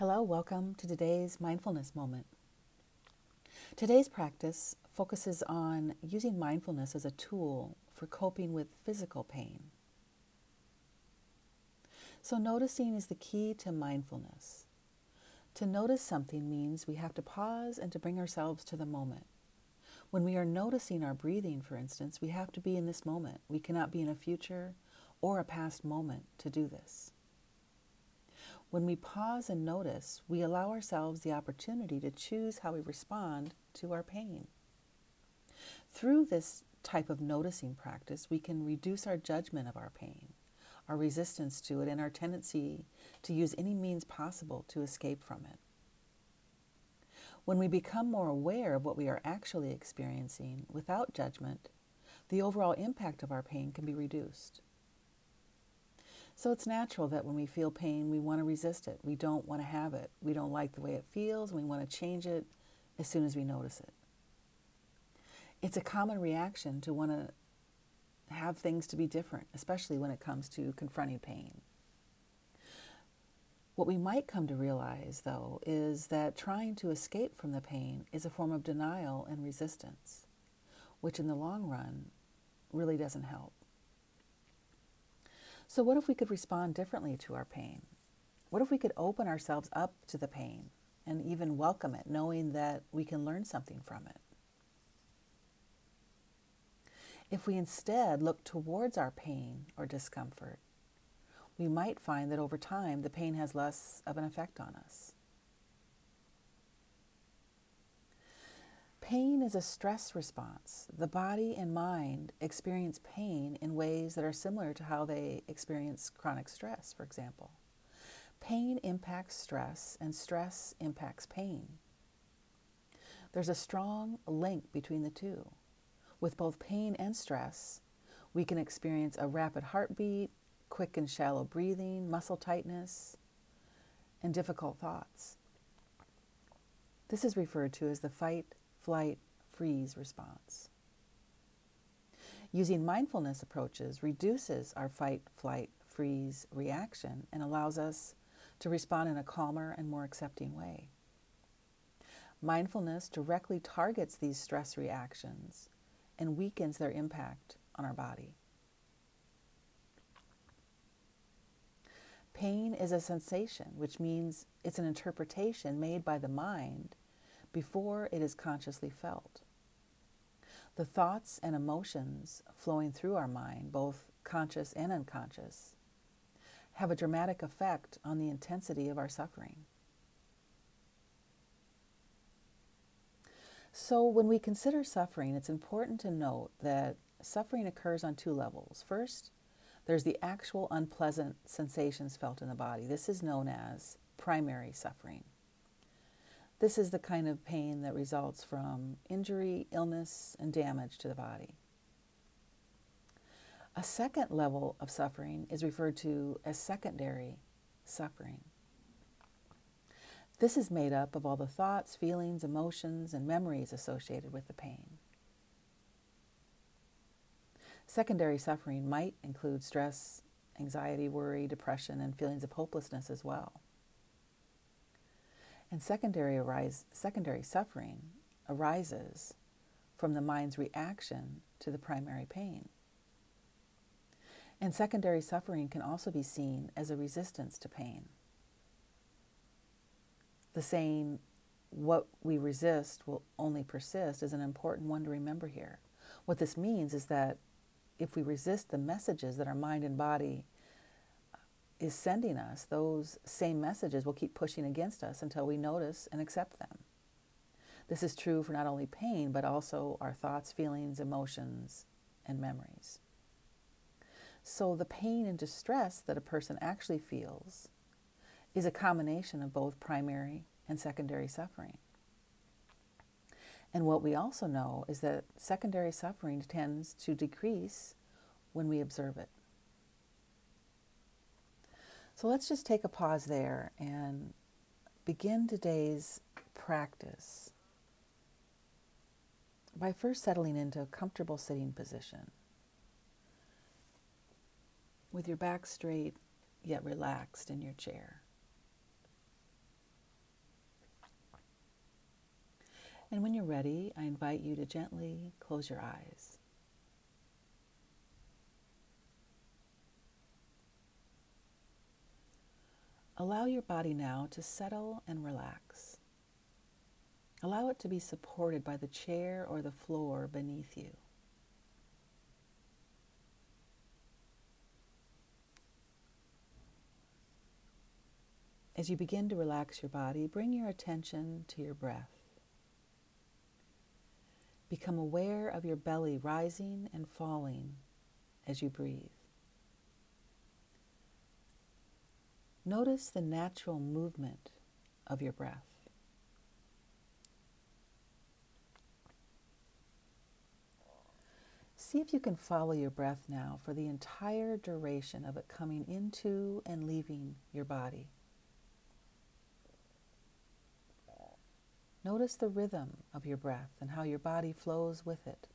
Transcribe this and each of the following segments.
Hello, welcome to today's mindfulness moment. Today's practice focuses on using mindfulness as a tool for coping with physical pain. So, noticing is the key to mindfulness. To notice something means we have to pause and to bring ourselves to the moment. When we are noticing our breathing, for instance, we have to be in this moment. We cannot be in a future or a past moment to do this. When we pause and notice, we allow ourselves the opportunity to choose how we respond to our pain. Through this type of noticing practice, we can reduce our judgment of our pain, our resistance to it, and our tendency to use any means possible to escape from it. When we become more aware of what we are actually experiencing without judgment, the overall impact of our pain can be reduced. So it's natural that when we feel pain, we want to resist it. We don't want to have it. We don't like the way it feels. We want to change it as soon as we notice it. It's a common reaction to want to have things to be different, especially when it comes to confronting pain. What we might come to realize, though, is that trying to escape from the pain is a form of denial and resistance, which in the long run really doesn't help. So, what if we could respond differently to our pain? What if we could open ourselves up to the pain and even welcome it, knowing that we can learn something from it? If we instead look towards our pain or discomfort, we might find that over time the pain has less of an effect on us. Pain is a stress response. The body and mind experience pain in ways that are similar to how they experience chronic stress, for example. Pain impacts stress, and stress impacts pain. There's a strong link between the two. With both pain and stress, we can experience a rapid heartbeat, quick and shallow breathing, muscle tightness, and difficult thoughts. This is referred to as the fight, flight, freeze response. Using mindfulness approaches reduces our fight, flight, freeze reaction and allows us to respond in a calmer and more accepting way. Mindfulness directly targets these stress reactions and weakens their impact on our body. Pain is a sensation, which means it's an interpretation made by the mind before it is consciously felt. The thoughts and emotions flowing through our mind, both conscious and unconscious, have a dramatic effect on the intensity of our suffering. So, when we consider suffering, it's important to note that suffering occurs on two levels. First, there's the actual unpleasant sensations felt in the body. This is known as primary suffering. This is the kind of pain that results from injury, illness, and damage to the body. A second level of suffering is referred to as secondary suffering. This is made up of all the thoughts, feelings, emotions, and memories associated with the pain. Secondary suffering might include stress, anxiety, worry, depression, and feelings of hopelessness as well. And secondary, arise, secondary suffering arises from the mind's reaction to the primary pain. And secondary suffering can also be seen as a resistance to pain. The saying, what we resist will only persist, is an important one to remember here. What this means is that if we resist the messages that our mind and body is sending us, those same messages will keep pushing against us until we notice and accept them. This is true for not only pain, but also our thoughts, feelings, emotions, and memories. So, the pain and distress that a person actually feels is a combination of both primary and secondary suffering. And what we also know is that secondary suffering tends to decrease when we observe it. So let's just take a pause there and begin today's practice by first settling into a comfortable sitting position with your back straight yet relaxed in your chair. And when you're ready, I invite you to gently close your eyes. Allow your body now to settle and relax. Allow it to be supported by the chair or the floor beneath you. As you begin to relax your body, bring your attention to your breath. Become aware of your belly rising and falling as you breathe. Notice the natural movement of your breath. See if you can follow your breath now for the entire duration of it coming into and leaving your body. Notice the rhythm of your breath and how your body flows with it.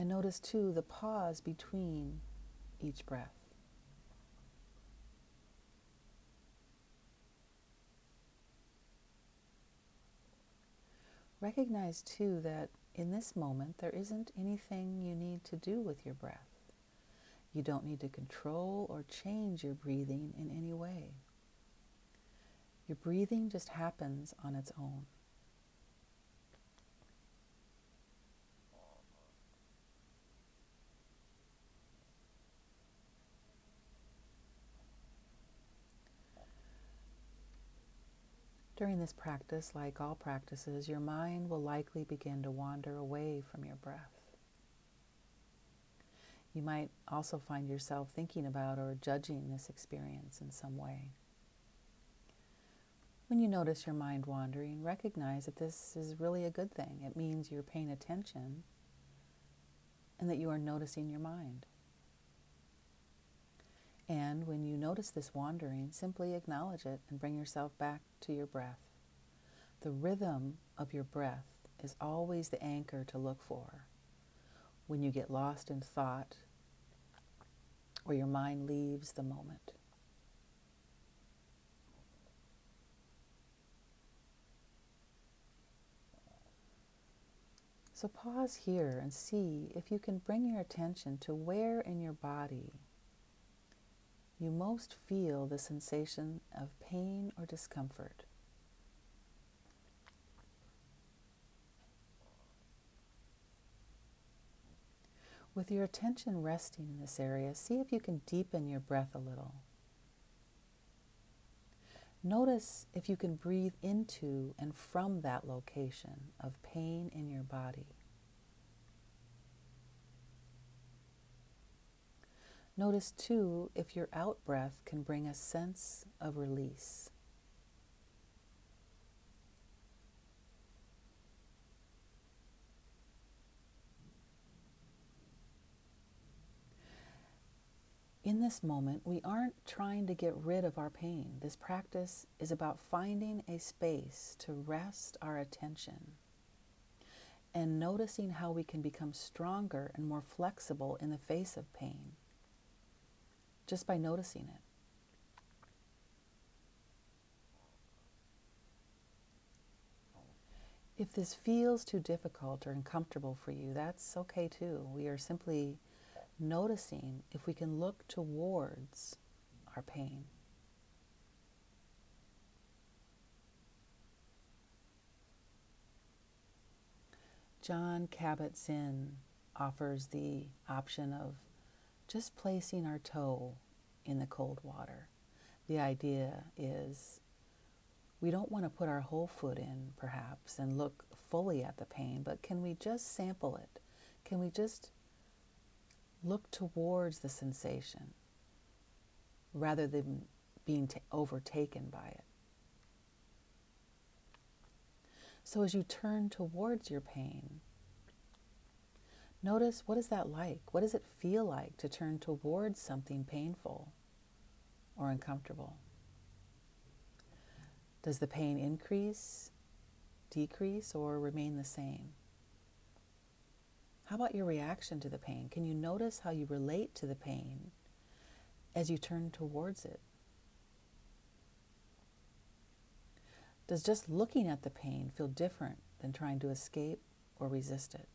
And notice too the pause between each breath. Recognize too that in this moment there isn't anything you need to do with your breath. You don't need to control or change your breathing in any way. Your breathing just happens on its own. During this practice, like all practices, your mind will likely begin to wander away from your breath. You might also find yourself thinking about or judging this experience in some way. When you notice your mind wandering, recognize that this is really a good thing. It means you're paying attention and that you are noticing your mind. And when you notice this wandering, simply acknowledge it and bring yourself back to your breath. The rhythm of your breath is always the anchor to look for when you get lost in thought or your mind leaves the moment. So pause here and see if you can bring your attention to where in your body you most feel the sensation of pain or discomfort. With your attention resting in this area, see if you can deepen your breath a little. Notice if you can breathe into and from that location of pain in your body. Notice too if your out breath can bring a sense of release. In this moment, we aren't trying to get rid of our pain. This practice is about finding a space to rest our attention and noticing how we can become stronger and more flexible in the face of pain just by noticing it. If this feels too difficult or uncomfortable for you, that's okay too. We are simply noticing if we can look towards our pain. Jon Kabat-Zinn offers the option of just placing our toe in the cold water. The idea is we don't want to put our whole foot in, perhaps, and look fully at the pain, but can we just sample it? Can we just look towards the sensation rather than being t- overtaken by it. So as you turn towards your pain, notice what is that like? What does it feel like to turn towards something painful or uncomfortable? Does the pain increase, decrease, or remain the same? How about your reaction to the pain? Can you notice how you relate to the pain as you turn towards it? Does just looking at the pain feel different than trying to escape or resist it?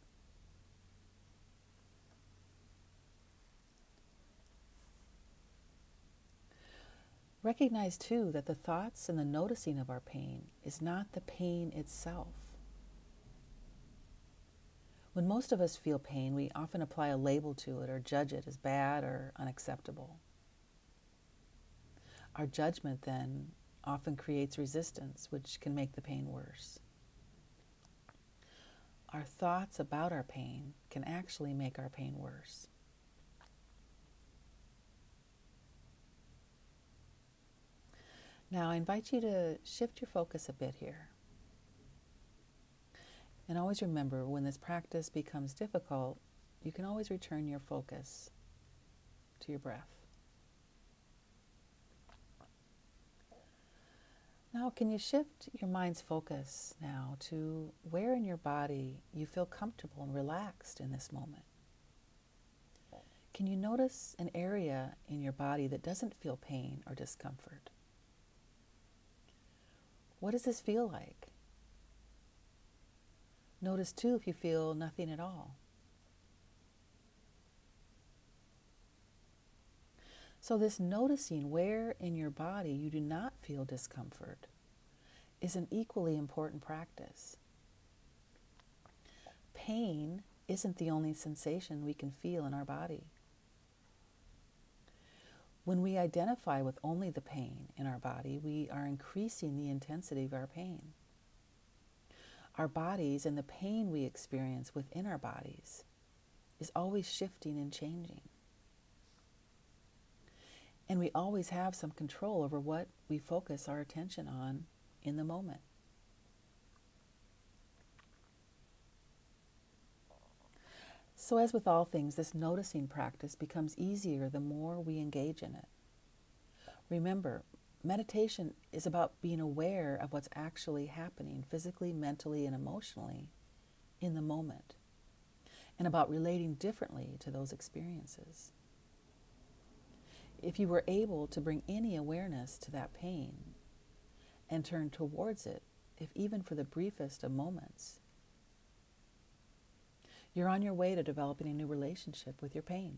Recognize too that the thoughts and the noticing of our pain is not the pain itself. When most of us feel pain, we often apply a label to it or judge it as bad or unacceptable. Our judgment then often creates resistance, which can make the pain worse. Our thoughts about our pain can actually make our pain worse. Now, I invite you to shift your focus a bit here. And always remember when this practice becomes difficult, you can always return your focus to your breath. Now, can you shift your mind's focus now to where in your body you feel comfortable and relaxed in this moment? Can you notice an area in your body that doesn't feel pain or discomfort? What does this feel like? Notice too if you feel nothing at all. So, this noticing where in your body you do not feel discomfort is an equally important practice. Pain isn't the only sensation we can feel in our body. When we identify with only the pain in our body, we are increasing the intensity of our pain. Our bodies and the pain we experience within our bodies is always shifting and changing. And we always have some control over what we focus our attention on in the moment. So, as with all things, this noticing practice becomes easier the more we engage in it. Remember, meditation is about being aware of what's actually happening physically, mentally, and emotionally in the moment, and about relating differently to those experiences. If you were able to bring any awareness to that pain and turn towards it, if even for the briefest of moments, you're on your way to developing a new relationship with your pain.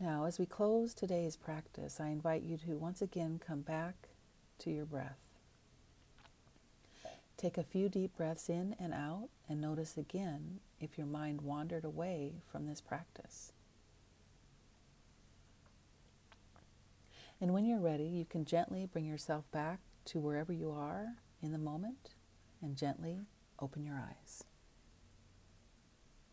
Now, as we close today's practice, I invite you to once again come back to your breath. Take a few deep breaths in and out and notice again if your mind wandered away from this practice. And when you're ready, you can gently bring yourself back to wherever you are in the moment and gently open your eyes.